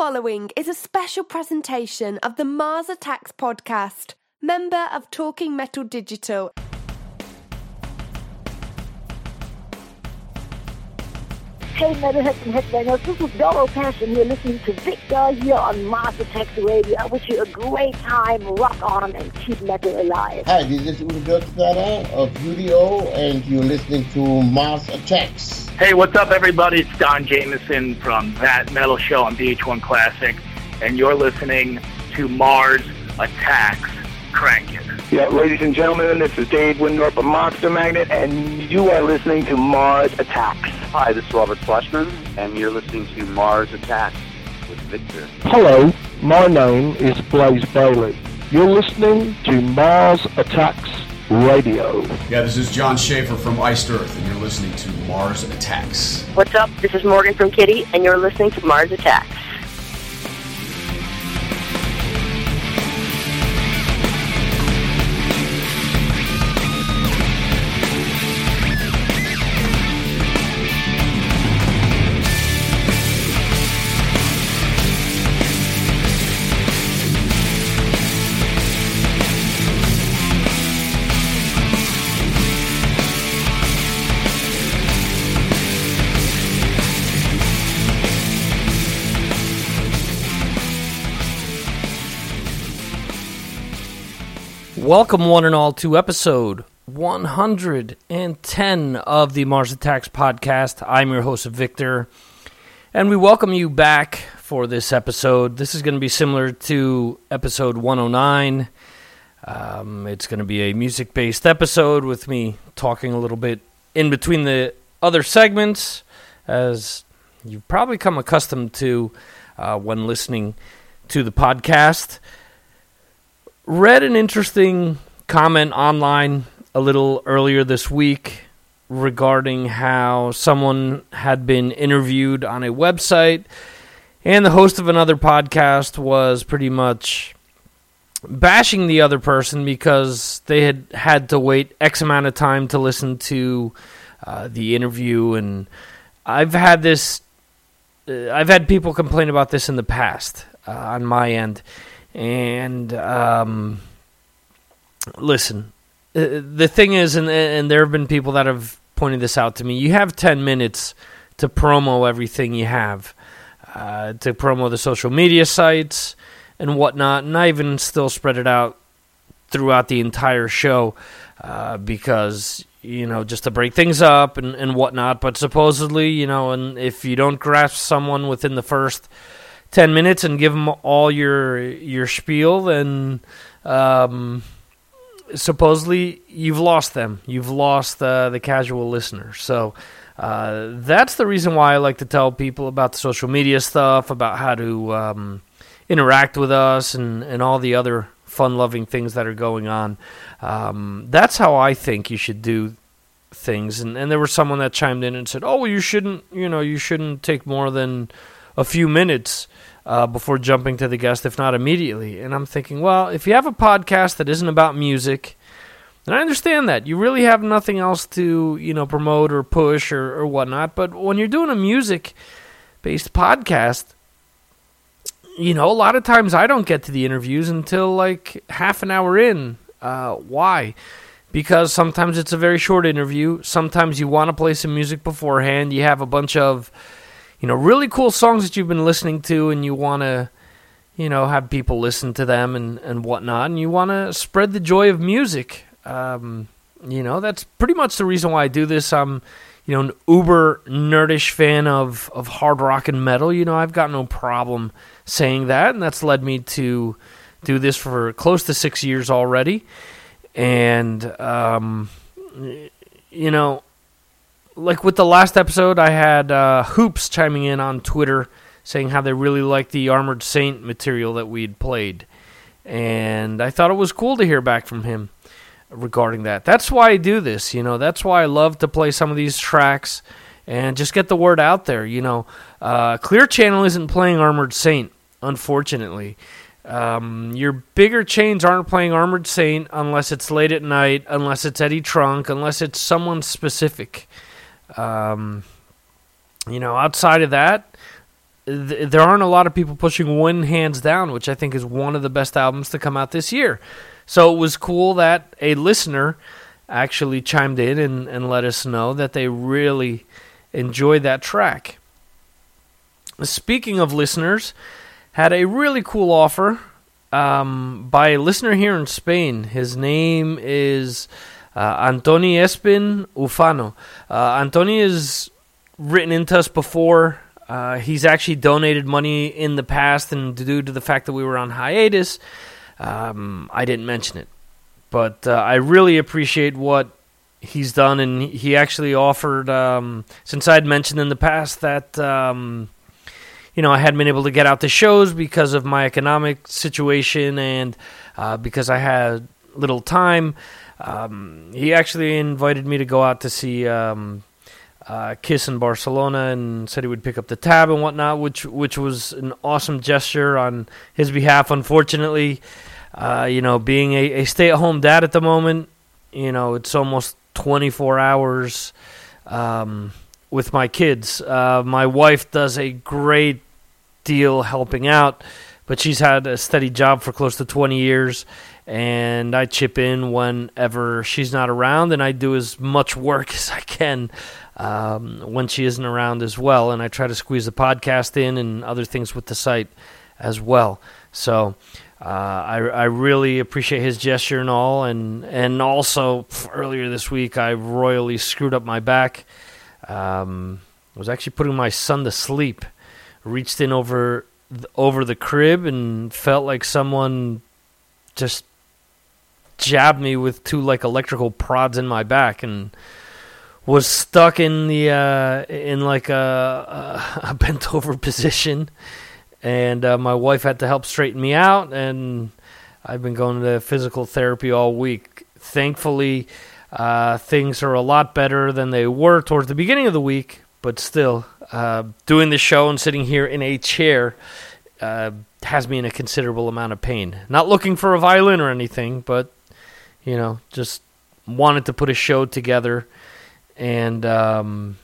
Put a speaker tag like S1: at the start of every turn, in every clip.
S1: following is a special presentation of the Mars Attacks podcast, member of Talking Metal Digital.
S2: Hey, Metalheads and Headbangers, this is Doro Pesch. You're listening to Victor here on Mars Attacks Radio. I wish you a great time. Rock on and keep metal alive.
S3: Hi, this is Udo Dirkschneider of UDO, and you're listening to Mars Attacks.
S4: Hey, what's up, everybody? It's Don Jamieson from That Metal Show on VH1 Classic, and you're listening to Mars Attacks. Crank it.
S5: Yeah, ladies and gentlemen, this is Dave Wyndorf of Monster Magnet, and you are listening to Mars Attacks.
S6: Hi, this is Robert Fleischman, and you're listening to Mars Attacks with Victor.
S7: Hello, my name is Blaze Bayley. You're listening to Mars Attacks Radio.
S8: Yeah, this is Jon Schaffer from Iced Earth, and you're listening to Mars Attacks.
S9: What's up? This is Morgan from Kittie, and you're listening to Mars Attacks.
S10: Welcome, one and all, to episode 110 of the Mars Attacks podcast. I'm your host, Victor, and we welcome you back for this episode. This is going to be similar to episode 109. Um, it's going to be a music based episode with me talking a little bit in between the other segments, as you've probably come accustomed to uh, when listening to the podcast read an interesting comment online a little earlier this week regarding how someone had been interviewed on a website and the host of another podcast was pretty much bashing the other person because they had had to wait X amount of time to listen to uh, the interview. And I've had this, uh, I've had people complain about this in the past uh, on my end. And um, listen, uh, the thing is, and, and there have been people that have pointed this out to me. You have ten minutes to promo everything you have, uh, to promo the social media sites and whatnot, and I even still spread it out throughout the entire show uh, because you know just to break things up and, and whatnot. But supposedly, you know, and if you don't grasp someone within the first 10 minutes and give them all your your spiel then um, supposedly you've lost them. You've lost uh, the casual listener. So uh, that's the reason why I like to tell people about the social media stuff about how to um, interact with us and, and all the other fun loving things that are going on. Um, that's how I think you should do things. And, and there was someone that chimed in and said oh well you shouldn't you know you shouldn't take more than a few minutes uh, before jumping to the guest, if not immediately. And I'm thinking, well, if you have a podcast that isn't about music, and I understand that you really have nothing else to you know promote or push or, or whatnot. But when you're doing a music based podcast, you know, a lot of times I don't get to the interviews until like half an hour in. Uh, why? Because sometimes it's a very short interview. Sometimes you want to play some music beforehand. You have a bunch of you know, really cool songs that you've been listening to and you want to, you know, have people listen to them and, and whatnot, and you want to spread the joy of music. Um, you know, that's pretty much the reason why I do this. I'm, you know, an uber nerdish fan of, of hard rock and metal. You know, I've got no problem saying that, and that's led me to do this for close to six years already. And, um, you know, like with the last episode, I had uh, Hoops chiming in on Twitter saying how they really liked the Armored Saint material that we'd played. And I thought it was cool to hear back from him regarding that. That's why I do this, you know. That's why I love to play some of these tracks and just get the word out there, you know. Uh, Clear Channel isn't playing Armored Saint, unfortunately. Um, your bigger chains aren't playing Armored Saint unless it's late at night, unless it's Eddie Trunk, unless it's someone specific. Um, you know, outside of that, th- there aren't a lot of people pushing Win Hands Down, which I think is one of the best albums to come out this year. So it was cool that a listener actually chimed in and, and let us know that they really enjoyed that track. Speaking of listeners, had a really cool offer um, by a listener here in Spain. His name is uh, Antoni Espin Ufano. Uh, Antoni has written into us before. Uh, he's actually donated money in the past, and due to the fact that we were on hiatus, um, I didn't mention it. But uh, I really appreciate what he's done, and he actually offered, um, since I had mentioned in the past that. Um, you know, I hadn't been able to get out to shows because of my economic situation and uh, because I had little time. Um, he actually invited me to go out to see um, uh, Kiss in Barcelona and said he would pick up the tab and whatnot, which which was an awesome gesture on his behalf. Unfortunately, uh, you know, being a, a stay at home dad at the moment, you know, it's almost 24 hours. Um, with my kids. Uh, my wife does a great deal helping out, but she's had a steady job for close to 20 years, and I chip in whenever she's not around, and I do as much work as I can um, when she isn't around as well, and I try to squeeze the podcast in and other things with the site as well. So. Uh, I, I really appreciate his gesture and all, and and also earlier this week I royally screwed up my back. Um, I was actually putting my son to sleep. Reached in over over the crib and felt like someone just jabbed me with two like electrical prods in my back and was stuck in the uh, in like a, a, bent over position and uh, my wife had to help straighten me out and I've been going to physical therapy all week. Thankfully, uh, things are a lot better than they were towards the beginning of the week, but still, uh, doing the show and sitting here in a chair uh, has me in a considerable amount of pain. Not looking for a violin or anything, but you know, just wanted to put a show together and um,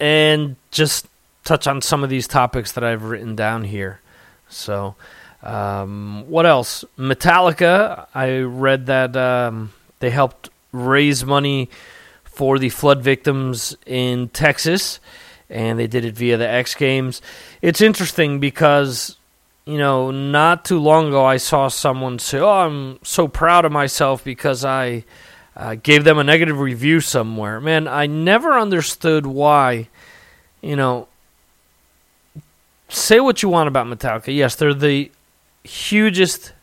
S10: and just touch on some of these topics that I've written down here. So, um, what else? Metallica. I read that. Um, they helped raise money for the flood victims in Texas, and they did it via the X Games. It's interesting because, you know, not too long ago I saw someone say, Oh, I'm so proud of myself because I uh, gave them a negative review somewhere. Man, I never understood why, you know, say what you want about Metallica. Yes, they're the hugest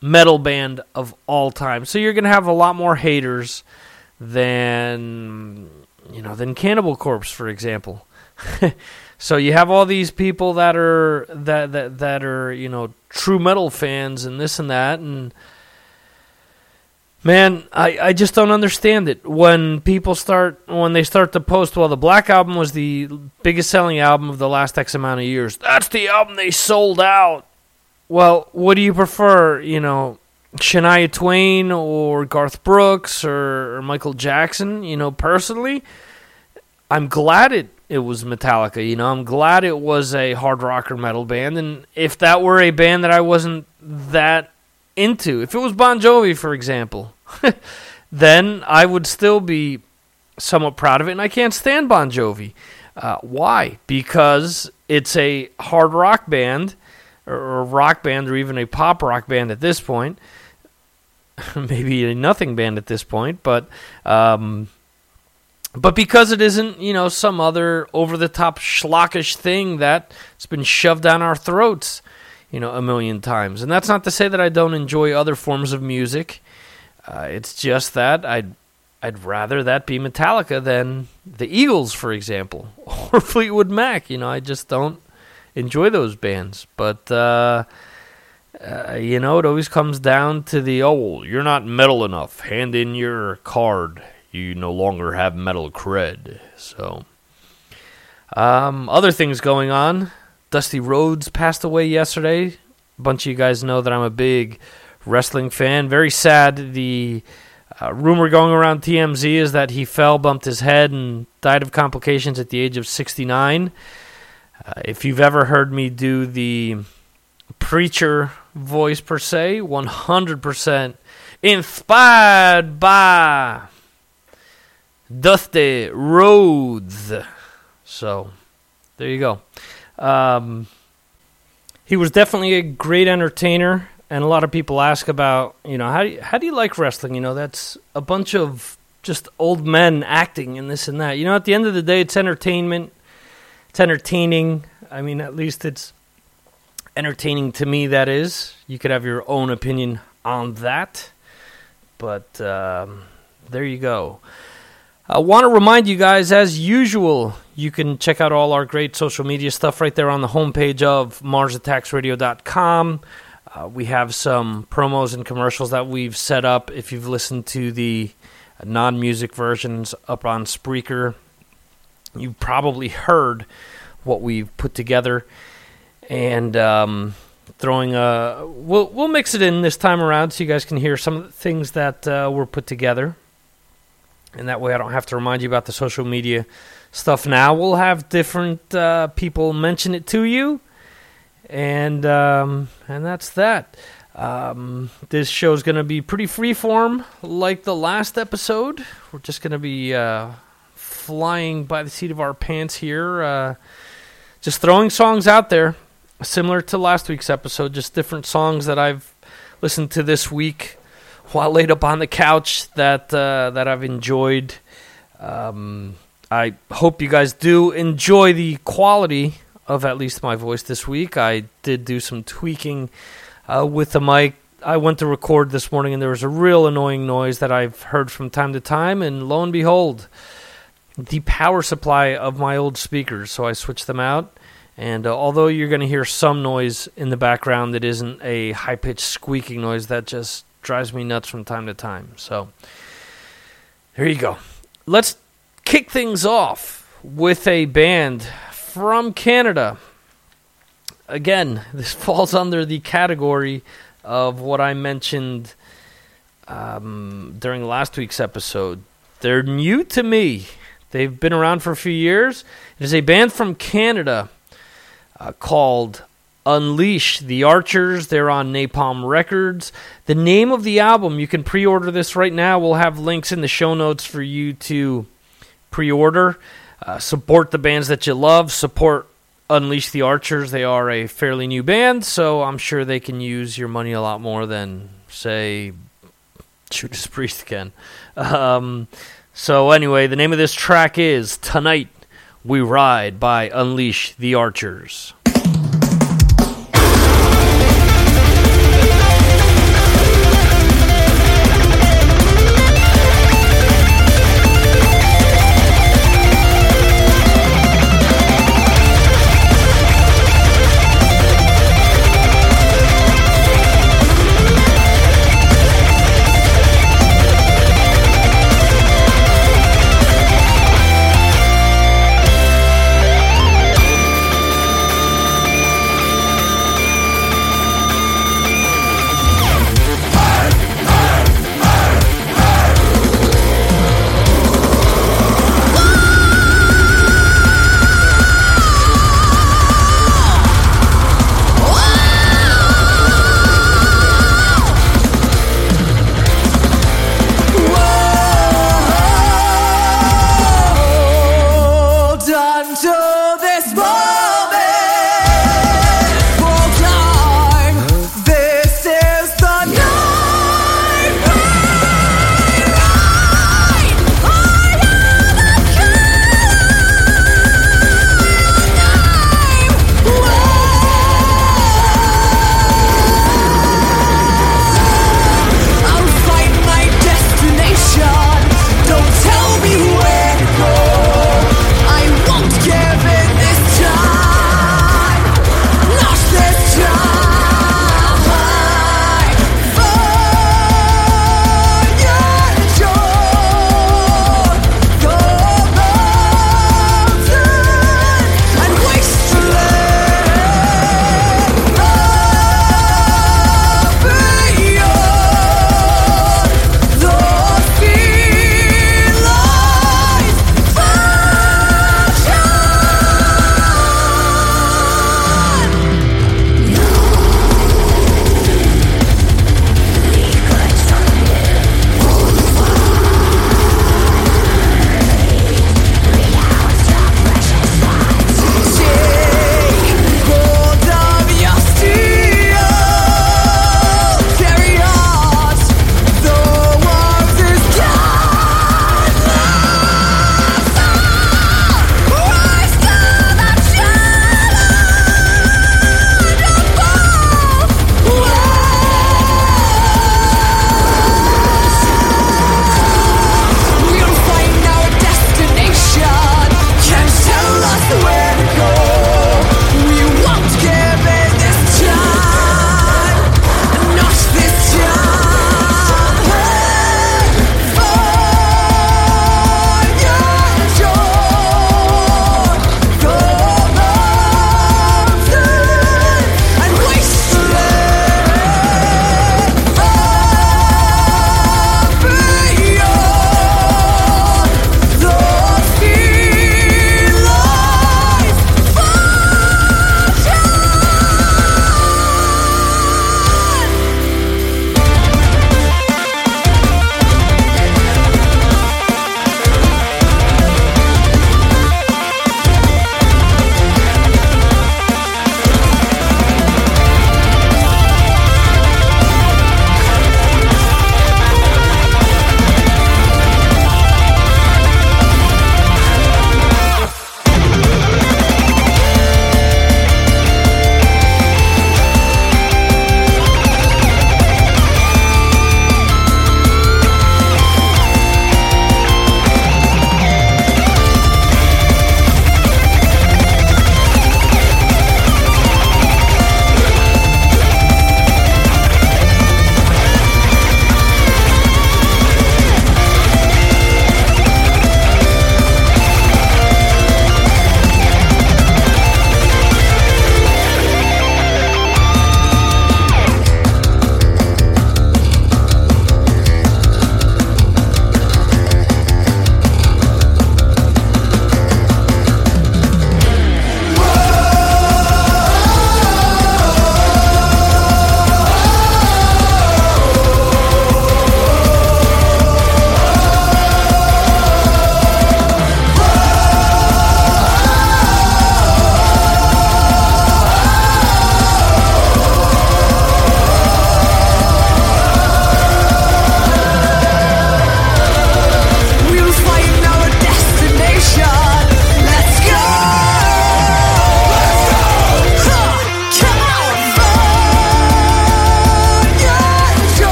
S10: metal band of all time. So you're going to have a lot more haters than you know than Cannibal Corpse, for example. so you have all these people that are that that that are you know true metal fans and this and that and. Man, I, I just don't understand it. When people start when they start to post, well, the Black album was the biggest selling album of the last X amount of years. That's the album they sold out. Well, what do you prefer? You know, Shania Twain or Garth Brooks or, or, Michael Jackson? You know, personally, I'm glad it it was Metallica. You know, I'm glad it was a hard rock or metal band. And if that were a band that I wasn't that into, if it was Bon Jovi, for example, then I would still be somewhat proud of it. And I can't stand Bon Jovi. Uh, why? Because it's a hard rock band or a rock band or even a pop rock band at this point. Maybe a nothing band at this point, but um, but because it isn't, you know, some other over the top schlockish thing that's been shoved down our throats, you know, a million times. And that's not to say that I don't enjoy other forms of music. Uh, it's just that I'd I'd rather that be Metallica than the Eagles, for example, or Fleetwood Mac. You know, I just don't enjoy those bands. But uh, uh, you know, it always comes down to the oh, you're not metal enough. Hand in your card. You no longer have metal cred. So, um, other things going on. Dusty Rhodes passed away yesterday. A bunch of you guys know that I'm a big wrestling fan. Very sad. The uh, rumor going around TMZ is that he fell, bumped his head, and died of complications at the age of 69. Uh, if you've ever heard me do the preacher voice per se, 100% inspired by Dusty Rhodes. So, there you go. Um, he was definitely a great entertainer, and a lot of people ask about, you know, how do you, how do you like wrestling? You know, that's a bunch of just old men acting and this and that. You know, at the end of the day, it's entertainment. It's entertaining. I mean, at least it's entertaining to me. That is. You could have your own opinion on that, but um, there you go. I want to remind you guys, as usual, you can check out all our great social media stuff right there on the homepage of MarsAttacksRadio.com. Uh, we have some promos and commercials that we've set up. If you've listened to the non music versions up on Spreaker, you've probably heard what we've put together. And um, throwing a. We'll, we'll mix it in this time around so you guys can hear some of the things that uh, were put together and that way I don't have to remind you about the social media stuff now. We'll have different uh, people mention it to you, and um, and that's that. Um, this show is going to be pretty freeform, like the last episode. We're just going to be uh, flying by the seat of our pants here, uh, just throwing songs out there, similar to last week's episode. Just different songs that I've listened to this week while laid up on the couch that uh, that I've enjoyed. Um, I hope you guys do enjoy the quality of at least my voice this week. I did do some tweaking uh, with the mic. I went to record this morning and there was a real annoying noise that I've heard from time to time, and lo and behold, the power supply of my old speakers. So I switched them out. And uh, although you're going to hear some noise in the background that isn't a high pitched squeaking noise, that just drives me nuts from time to time. So there you go. Let's kick things off with a band from Canada. Again, this falls under the category of what I mentioned um, during last week's episode. They're new to me. They've been around for a few years. It is a band from Canada uh, called Unleash the Archers. They're on Napalm Records. The name of the album, you can pre order this right now. We'll have links in the show notes for you to pre order. Uh, support the bands that you love. Support Unleash the Archers. They are a fairly new band, so I'm sure they can use your money a lot more than, say, Judas Priest can. Um, so, anyway, the name of this track is Tonight We Ride by Unleash the Archers.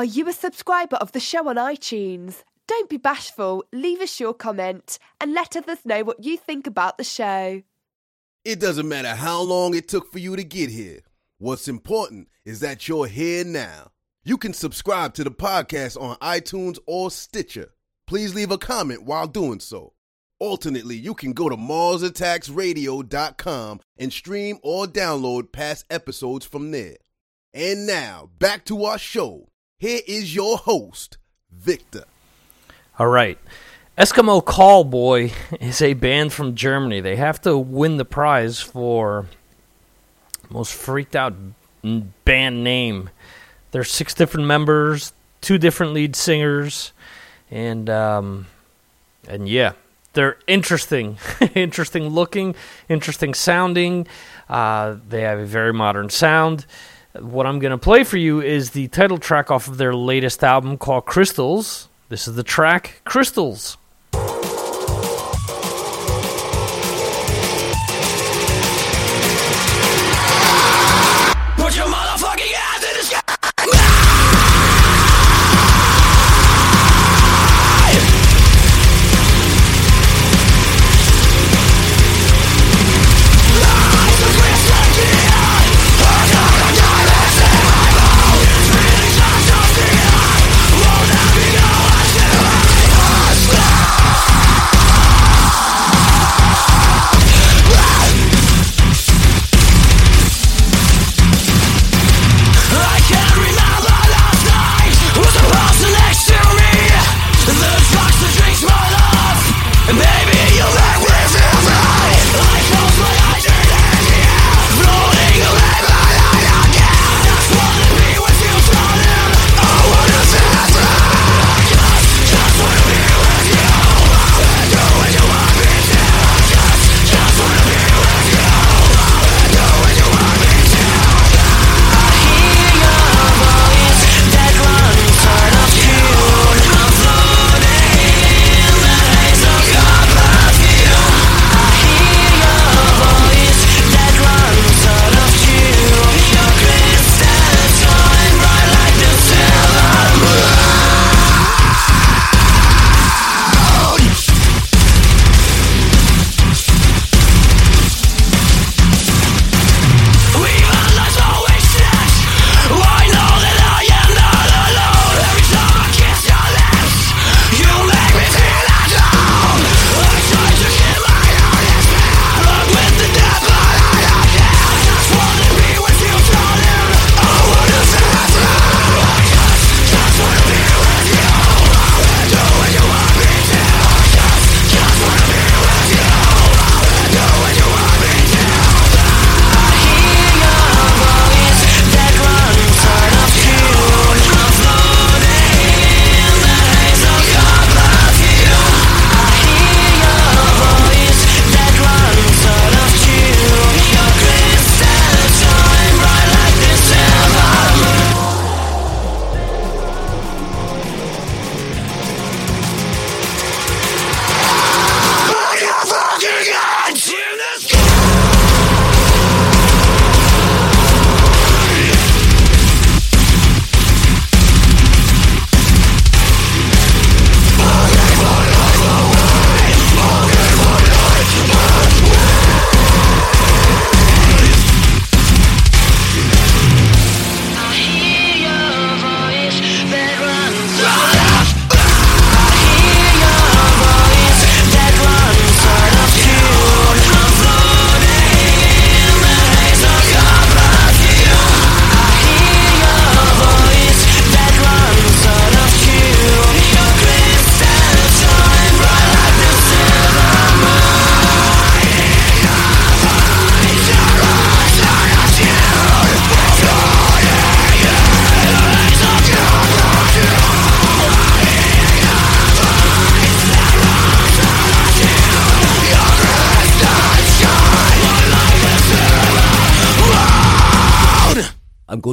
S1: Are you a subscriber of the show on iTunes? Don't be bashful, leave us your comment and let others know what you think about the show.
S11: It doesn't matter how long it took for you to get here. What's important is that you're here now. You can subscribe to the podcast on iTunes or Stitcher. Please leave a comment while doing so. Alternately, you can go to MarsAttacksRadio.com and stream or download past episodes from there. And now, back to our show. Here is your host, Victor.
S12: All right. Eskimo Callboy is a band from Germany. They have to win the prize for most freaked out band name. There's six different members, two different lead singers, and um, and yeah, they're interesting, interesting looking, interesting sounding. Uh, they have a very modern sound. What I'm going to play for you is the title track off of their latest album called Crystals. This is the track Crystals.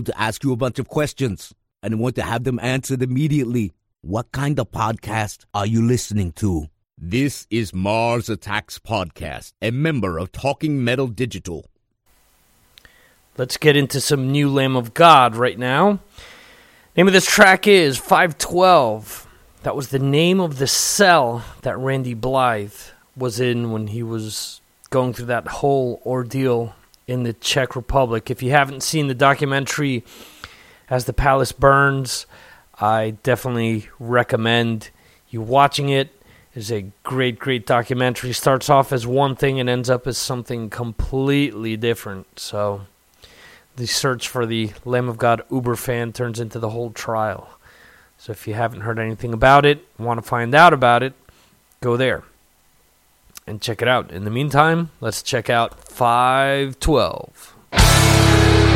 S13: To ask you a bunch of questions and want to have them answered immediately. What kind of podcast are you listening to? This is Mars Attacks Podcast, a member of Talking Metal Digital.
S12: Let's get into some new Lamb of God right now.
S10: Name of this track is 512. That was the name of the cell that Randy Blythe was in when he was going through that whole ordeal in the Czech Republic. If you haven't seen the documentary As the Palace Burns, I definitely recommend you watching it. It's a great, great documentary. Starts off as one thing and ends up as something completely different. So the search for the Lamb of God Uber fan turns into the whole trial. So if you haven't heard anything about it, want to find out about it, go there and check it out. In the meantime, let's check out 512.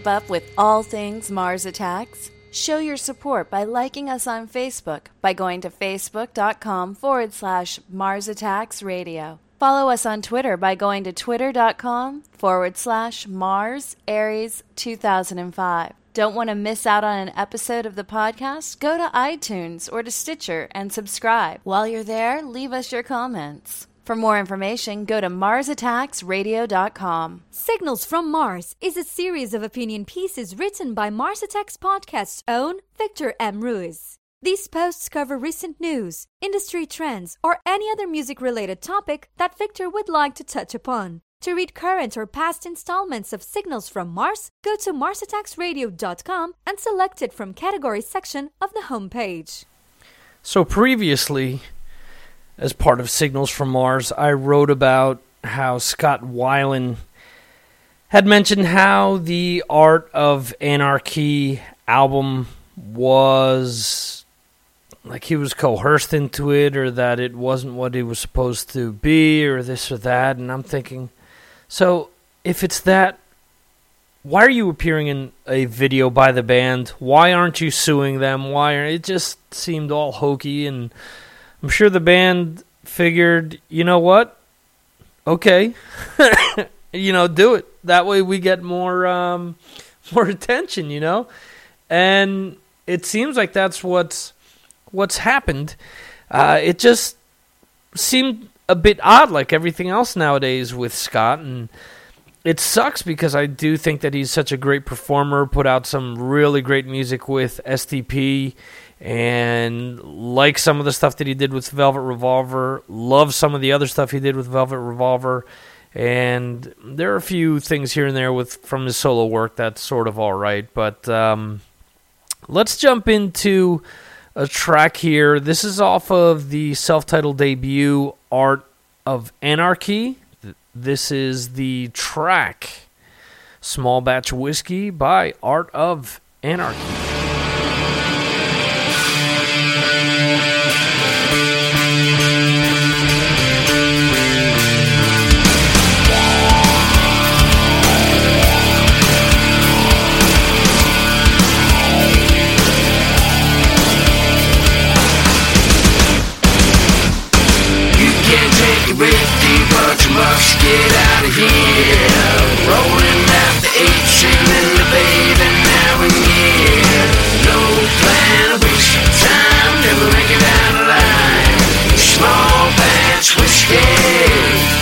S14: Keep up with all things Mars Attacks? Show your support by liking us on Facebook by going to facebook.com forward slash Mars Attacks Radio. Follow us on Twitter by going to twitter.com forward slash Mars Aries 2005. Don't want to miss out on an episode of the podcast? Go to iTunes or to Stitcher and subscribe. While you're there, leave us your comments. For more information, go to MarsAttacksRadio.com.
S15: Signals from Mars is a series of opinion pieces written by Mars Attacks Podcast's own Victor M. Ruiz. These posts cover recent news, industry trends, or any other music related topic that Victor would like to touch upon. To read current or past installments of Signals from Mars, go to MarsAttacksRadio.com and select it from category section of the homepage.
S10: So previously, as part of Signals from Mars, I wrote about how Scott Weiland had mentioned how the Art of Anarchy album was like he was coerced into it or that it wasn't what he was supposed to be or this or that and I'm thinking so if it's that why are you appearing in a video by the band? Why aren't you suing them? Why are, it just seemed all hokey and I'm sure the band figured you know what okay you know do it that way we get more um more attention you know and it seems like that's what's what's happened. Uh, it just seemed a bit odd, like everything else nowadays with Scott, and it sucks because I do think that he's such a great performer. Put out some really great music with STP, and like some of the stuff that he did with Velvet Revolver. Love some of the other stuff he did with Velvet Revolver. And there are a few things here and there with from his solo work that's sort of all right, but um, let's jump into a track here. This is off of the self titled debut, Art of Anarchy. This is the track, Small Batch Whiskey by Art of Anarchy.
S16: Get out of here. Rolling the eight in the baby now and yeah. No plan, waste your time, never make it out alive. Small batch whiskey,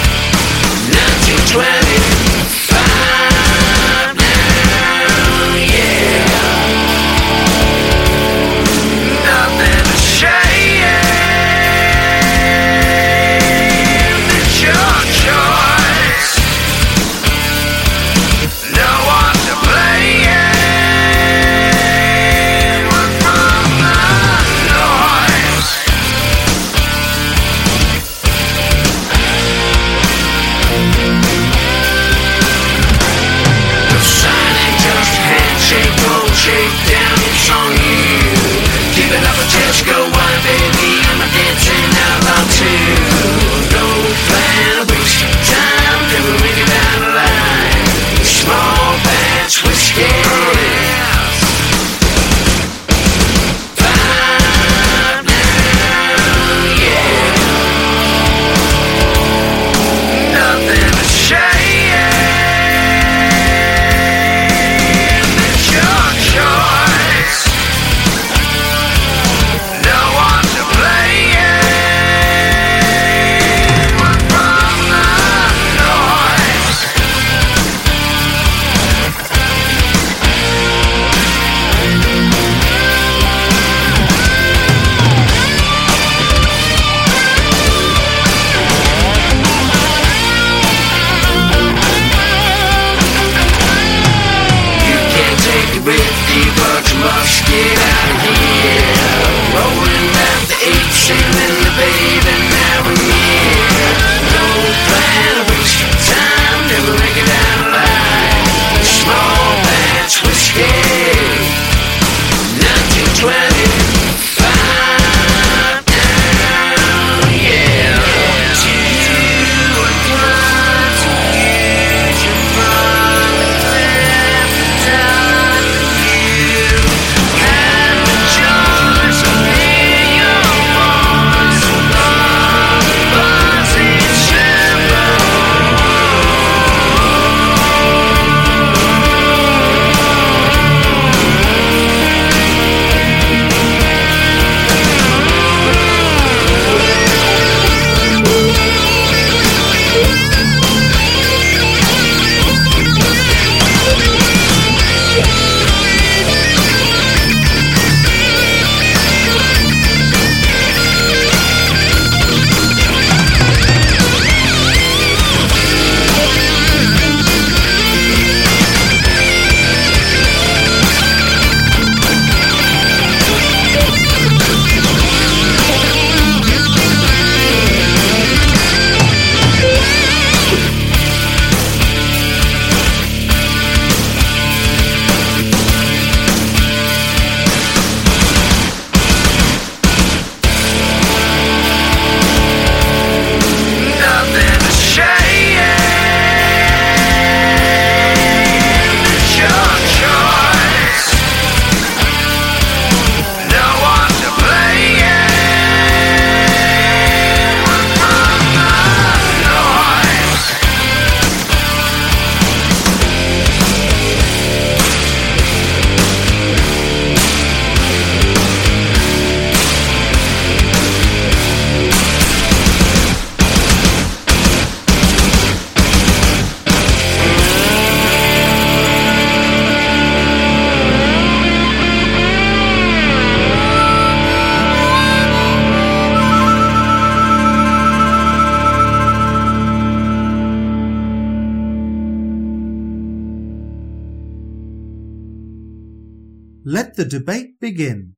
S17: Let the debate begin.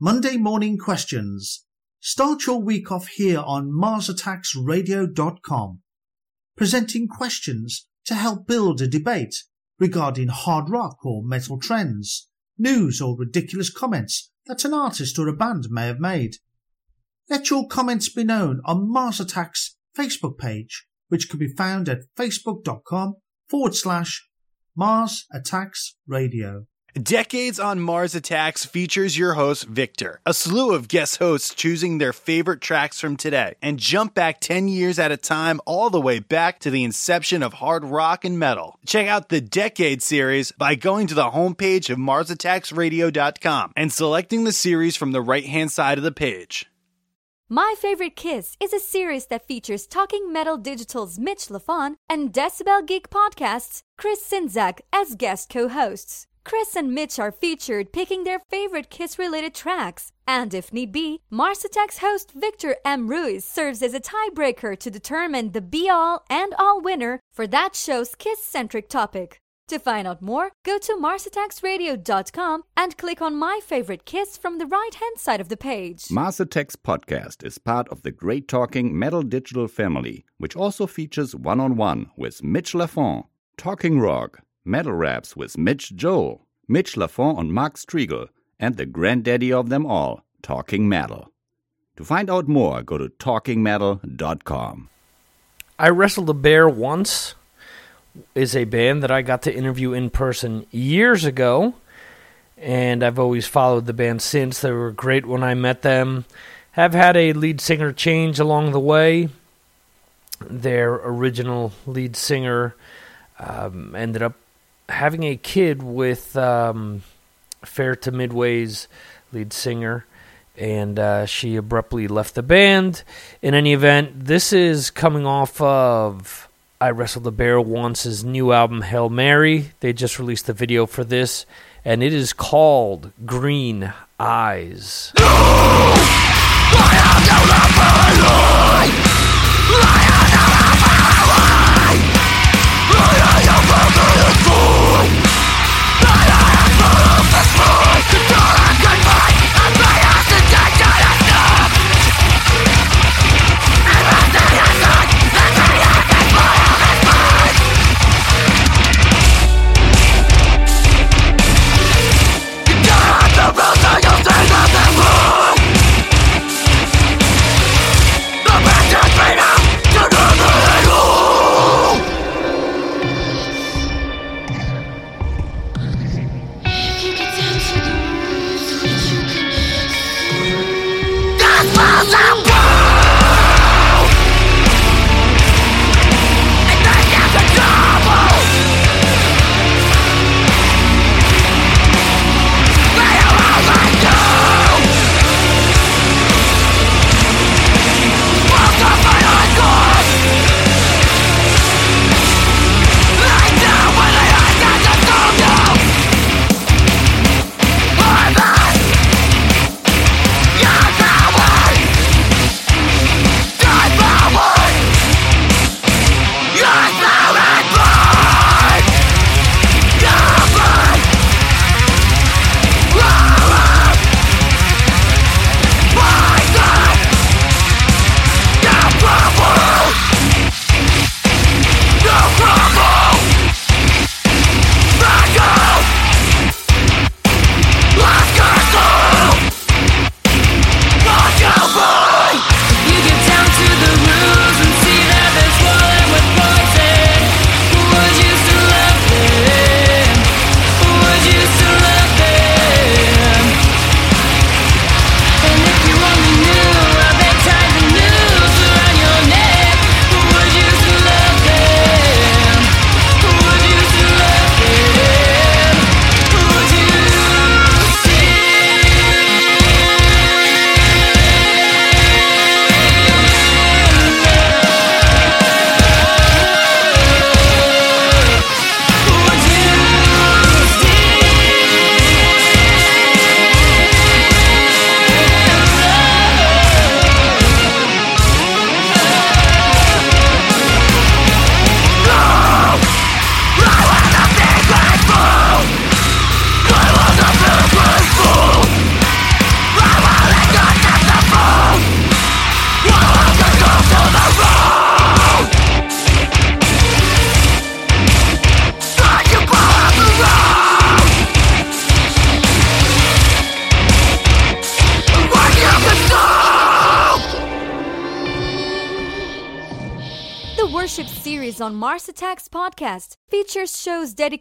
S17: Monday morning questions. Start your week off here on MarsAttacksRadio.com, presenting questions to help build a debate regarding hard rock or metal trends, news or ridiculous comments that an artist or a band may have made. Let your comments be known on Mars Attacks Facebook page, which can be found at facebook.com forward slash Mars Attacks Radio.
S18: Decades on Mars Attacks features your host, Victor, a slew of guest hosts choosing their favorite tracks from today, and jump back 10 years at a time all the way back to the inception of hard rock and metal. Check out the Decade series by going to the homepage of MarsAttacksRadio.com and selecting the series from the right hand side of the page.
S15: My Favorite Kiss is a series that features Talking Metal Digital's Mitch Lafon and Decibel Geek Podcast's Chris Czynszak as guest co hosts. Chris and Mitch are featured picking their favorite Kiss related tracks, and if need be, Mars Attacks host Victor M. Ruiz serves as a tiebreaker to determine the be all and all winner for that show's Kiss centric topic. To find out more, go to MarsAttacksRadio.com and click on My Favorite Kiss from the right hand side of the page.
S19: Mars Attacks podcast is part of the Great Talking Metal Digital family, which also features one on one with Mitch Lafon, Talking Rock, Metal Raps with Mitch Joel, Mitch Lafon and Mark Strigl, and the granddaddy of them all, Talking Metal. To find out more, go to talkingmetal.com.
S10: I Wrestled a Bear Once is a band that I got to interview in person years ago, and I've always followed the band since. They were great when I met them. Have had a lead singer change along the way. Their original lead singer um, ended up having a kid with um, Fair to Midland's lead singer, and uh, she abruptly left the band. In any event, this is coming off of I Wrestled the Bear Once's new album, Hail Mary. They just released the video for this, and it is called Green Eyes.
S16: Keep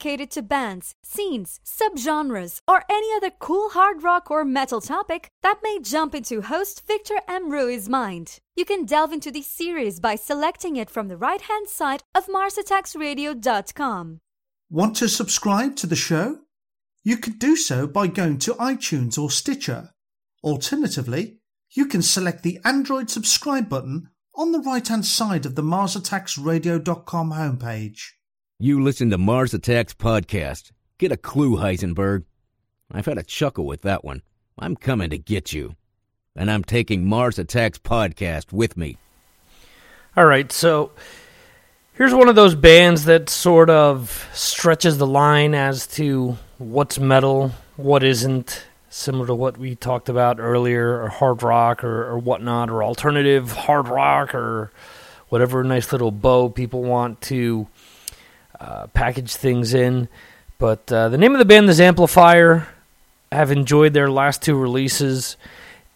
S15: dedicated to bands, scenes, subgenres, or any other cool hard rock or metal topic that may jump into host Victor M. Ruiz's mind. You can delve into the series by selecting it from the right hand side of MarsAttacksRadio.com.
S17: Want to subscribe to the show? You can do so by going to iTunes or Stitcher. Alternatively, you can select the Android subscribe button on the right hand side of the MarsAttacksRadio.com homepage.
S13: You listen to Mars Attacks Podcast. Get a clue, Heisenberg. I've had a chuckle with that one. I'm coming to get you. And I'm taking Mars Attacks Podcast with me.
S10: All right, so here's one of those bands that sort of stretches the line as to what's metal, what isn't, similar to what we talked about earlier, or hard rock or, or whatnot, or alternative hard rock, or whatever nice little bow people want to uh, package things in. But uh, the name of the band is Amplifier. I have enjoyed their last two releases.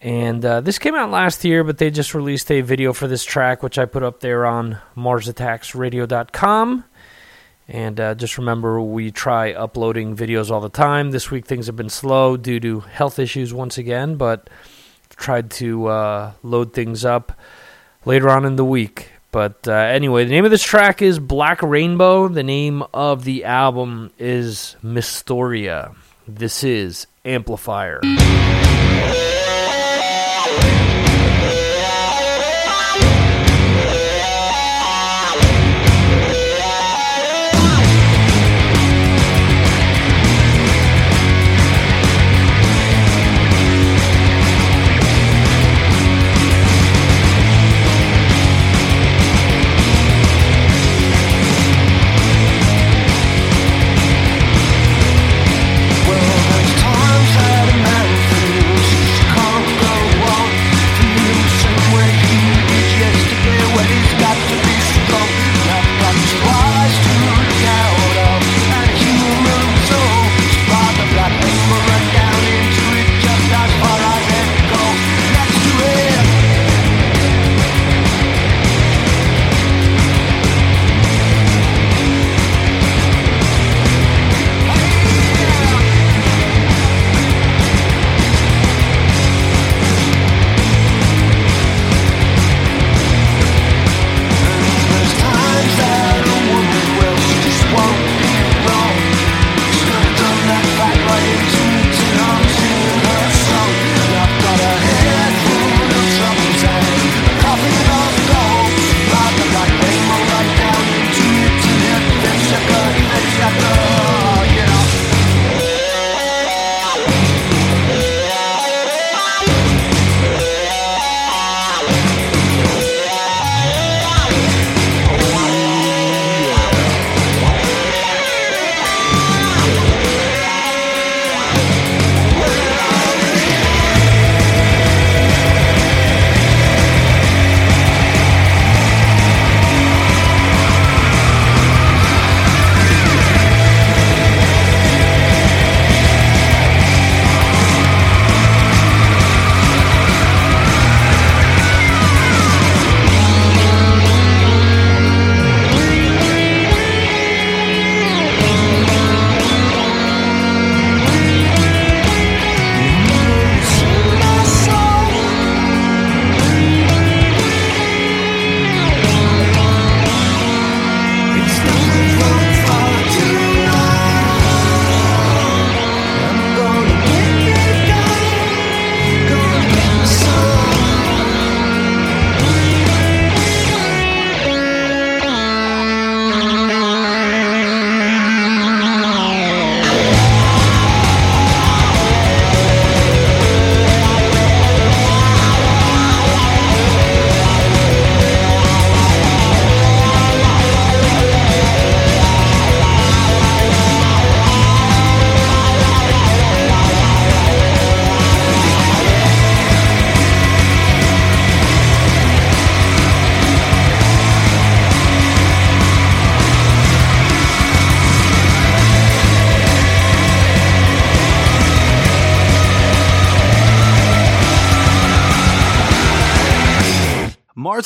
S10: And uh, this came out last year, but they just released a video for this track, which I put up there on MarsAttacksRadio.com. And uh, just remember, we try uploading videos all the time. This week things have been slow due to health issues once again, but tried to uh, load things up later on in the week. But uh, anyway, the name of this track is Black Rainbow. The name of the album is Mystoria. This is Amplifier.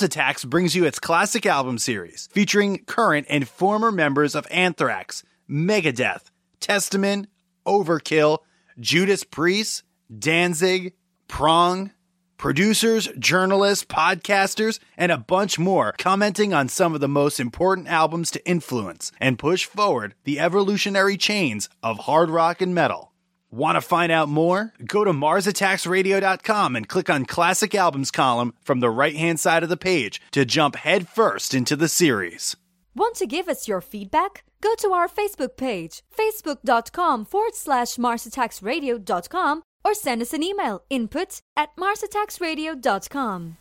S18: Attacks brings you its classic album series, featuring current and former members of Anthrax, Megadeth, Testament, Overkill, Judas Priest, Danzig, Prong, producers, journalists, podcasters, and a bunch more commenting on some of the most important albums to influence and push forward the evolutionary chains of hard rock and metal. Want to find out more? Go to MarsAttacksRadio.com and click on Classic Albums column from the right hand side of the page to jump headfirst into the series.
S15: Want to give us your feedback? Go to our Facebook page, facebook.com forward slash MarsAttacksRadio.com, or send us an email, input at MarsAttacksRadio.com.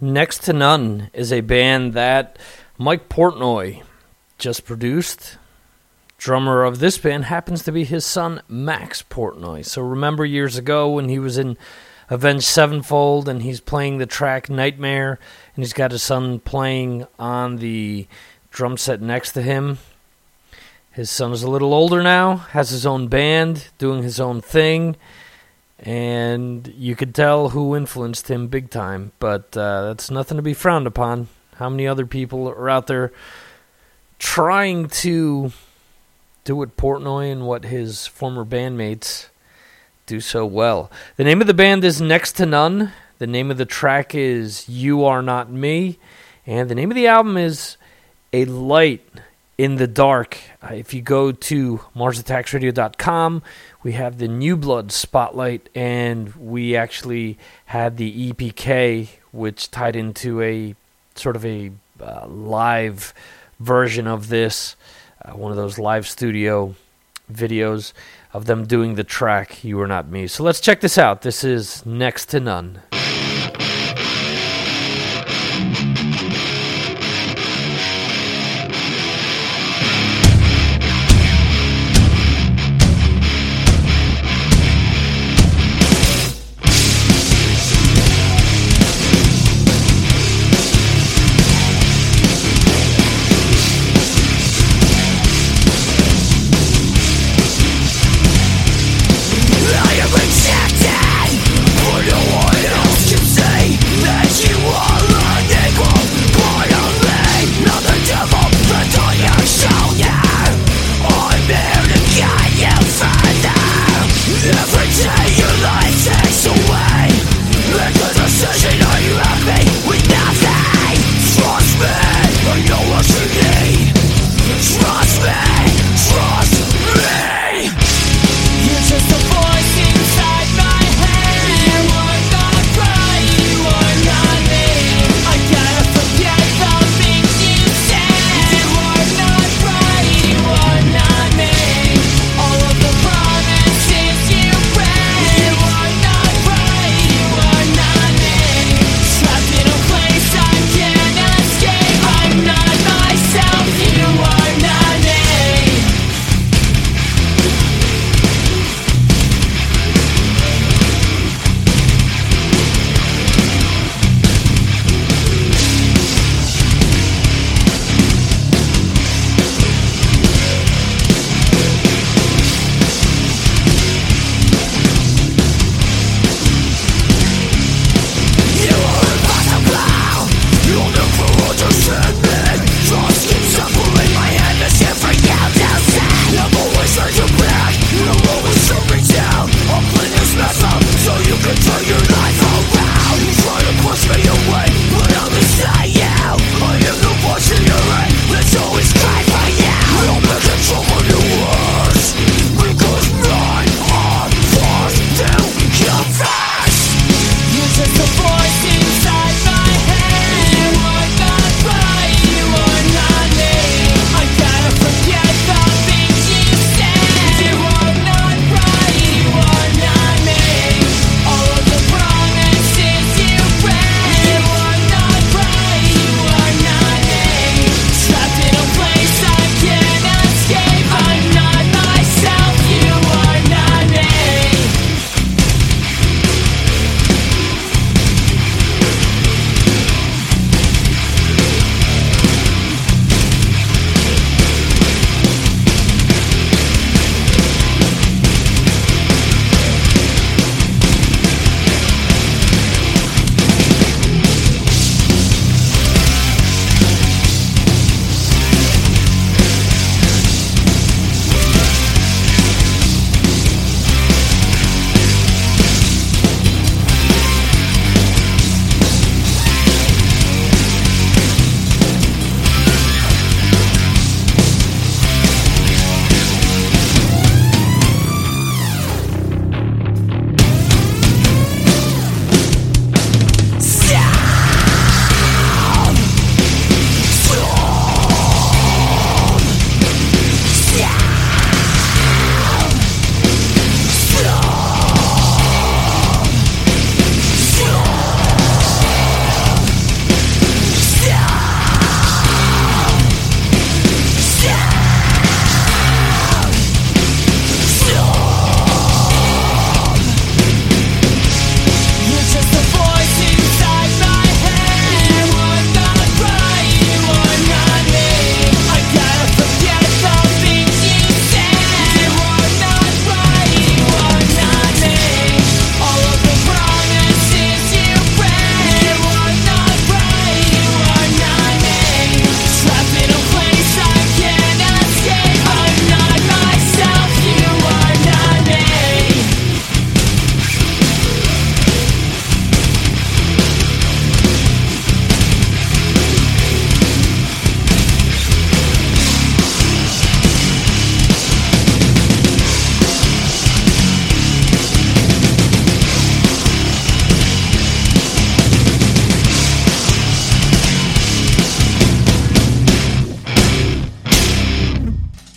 S10: Next to None is a band that Mike Portnoy just produced. Drummer of this band happens to be his son, Max Portnoy. So remember years ago when he was in Avenged Sevenfold and he's playing the track Nightmare and he's got his son playing on the drum set next to him? His son is a little older now, has his own band, doing his own thing, and you could tell who influenced him big time. But uh, that's nothing to be frowned upon. How many other people are out there trying to what Portnoy and what his former bandmates do so well? The name of the band is Next to None. The name of the track is You Are Not Me. And the name of the album is A Light in the Dark. Uh, if you go to MarsAttacksRadio.com, we have the New Blood Spotlight, and we actually had the EPK, which tied into a sort of a uh, live version of this, uh, one of those live studio videos of them doing the track You Are Not Me. So let's check this out. This is Next to None.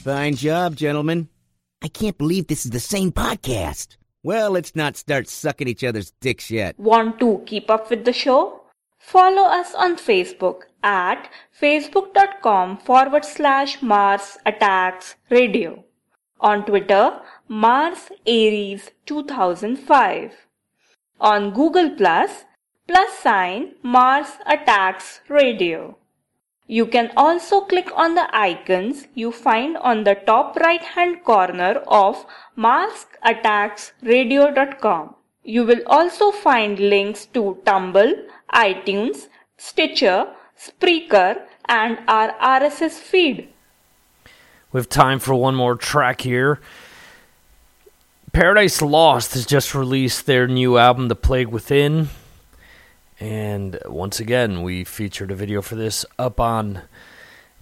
S13: Fine job, gentlemen. I can't believe this is the same podcast. Well, let's not start sucking each other's dicks yet.
S20: Want to keep up with the show? Follow us on Facebook at facebook.com forward slash Mars Attacks Radio. On Twitter, Mars Aries 2005. On Google Plus, plus sign Mars Attacks Radio. You can also click on the icons you find on the top right hand corner of marsattacksradio.com. You will also find links to Tumblr, iTunes, Stitcher, Spreaker, and our RSS feed.
S10: We have time for one more track here. Paradise Lost has just released their new album, The Plague Within. And once again, we featured a video for this up on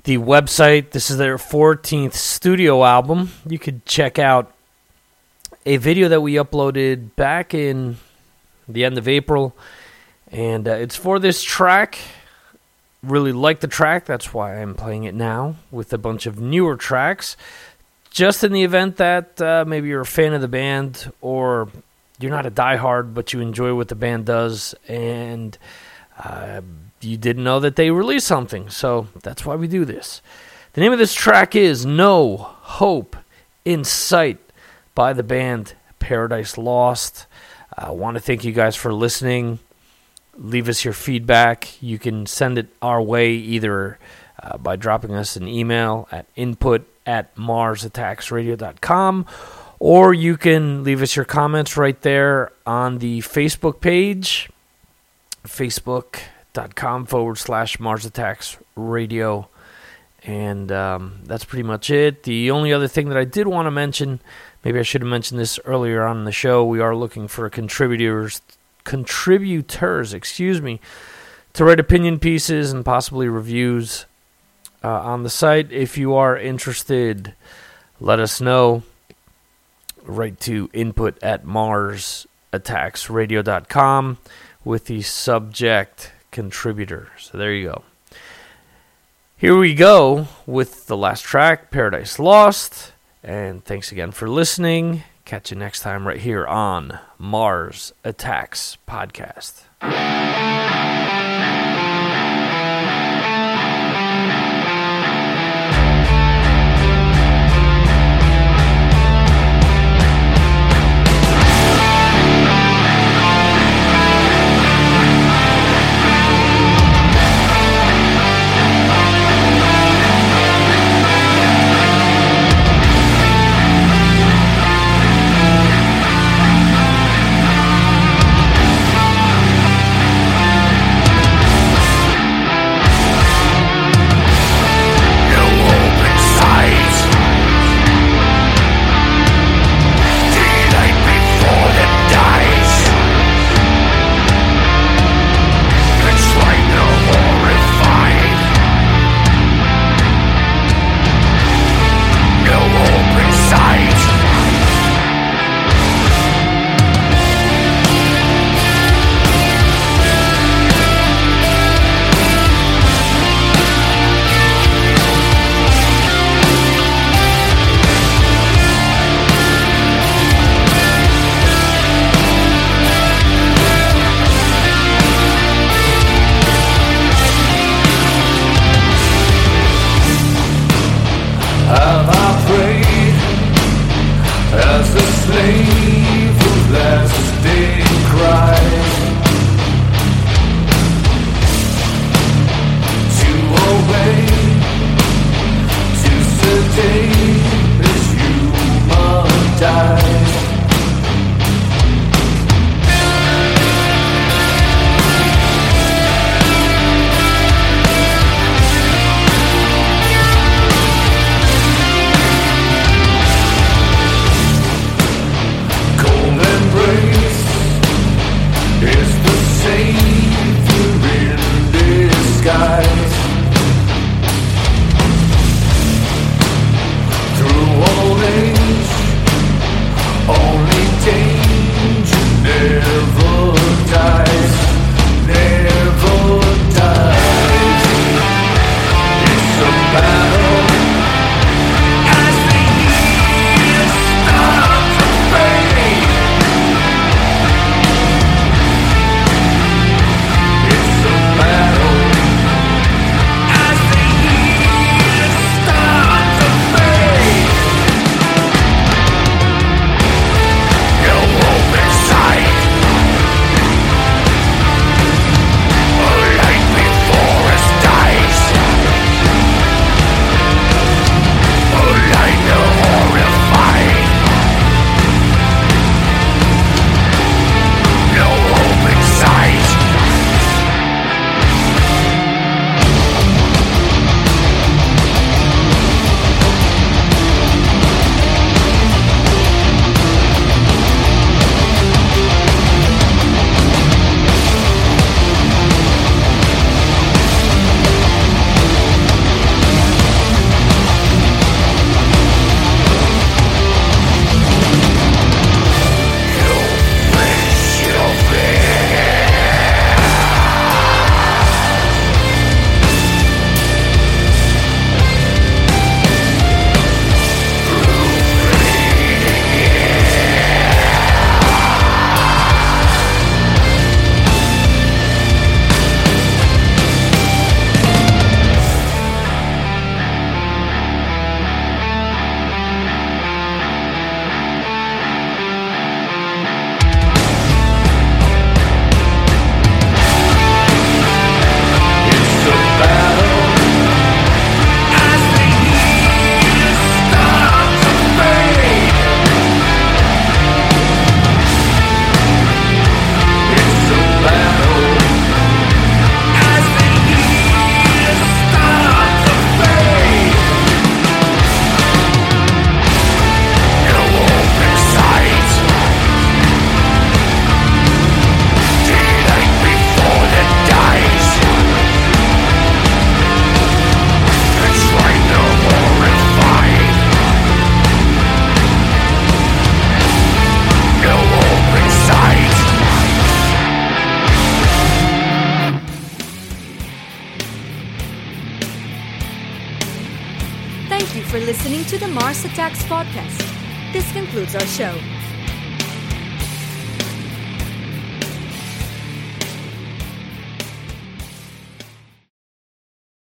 S10: the website. This is their 14th studio album. You could check out a video that we uploaded back in the end of April. And uh, it's for this track. Really like the track. That's why I'm playing it now with a bunch of newer tracks. Just in the event that uh, maybe you're a fan of the band or you're not a diehard, but you enjoy what the band does, and uh, you didn't know that they released something. So that's why we do this. The name of this track is No Hope in Sight by the band Paradise Lost. I want to thank you guys for listening. Leave us your feedback. You can send it our way either uh, by dropping us an email at input at marsattacksradio.com or you can leave us your comments right there on the Facebook page, facebook.com forward slash Mars Attacks Radio. And um, that's pretty much it. The only other thing that I did want to mention, maybe I should have mentioned this earlier on in the show, we are looking for contributors, contributors, excuse me, to write opinion pieces and possibly reviews uh, on the site. If you are interested, let us know right to input at marsattacksradio.com with the subject contributor. So there you go. Here we go with the last track, Paradise Lost. And thanks again for listening. Catch you next time right here on Mars Attacks Podcast.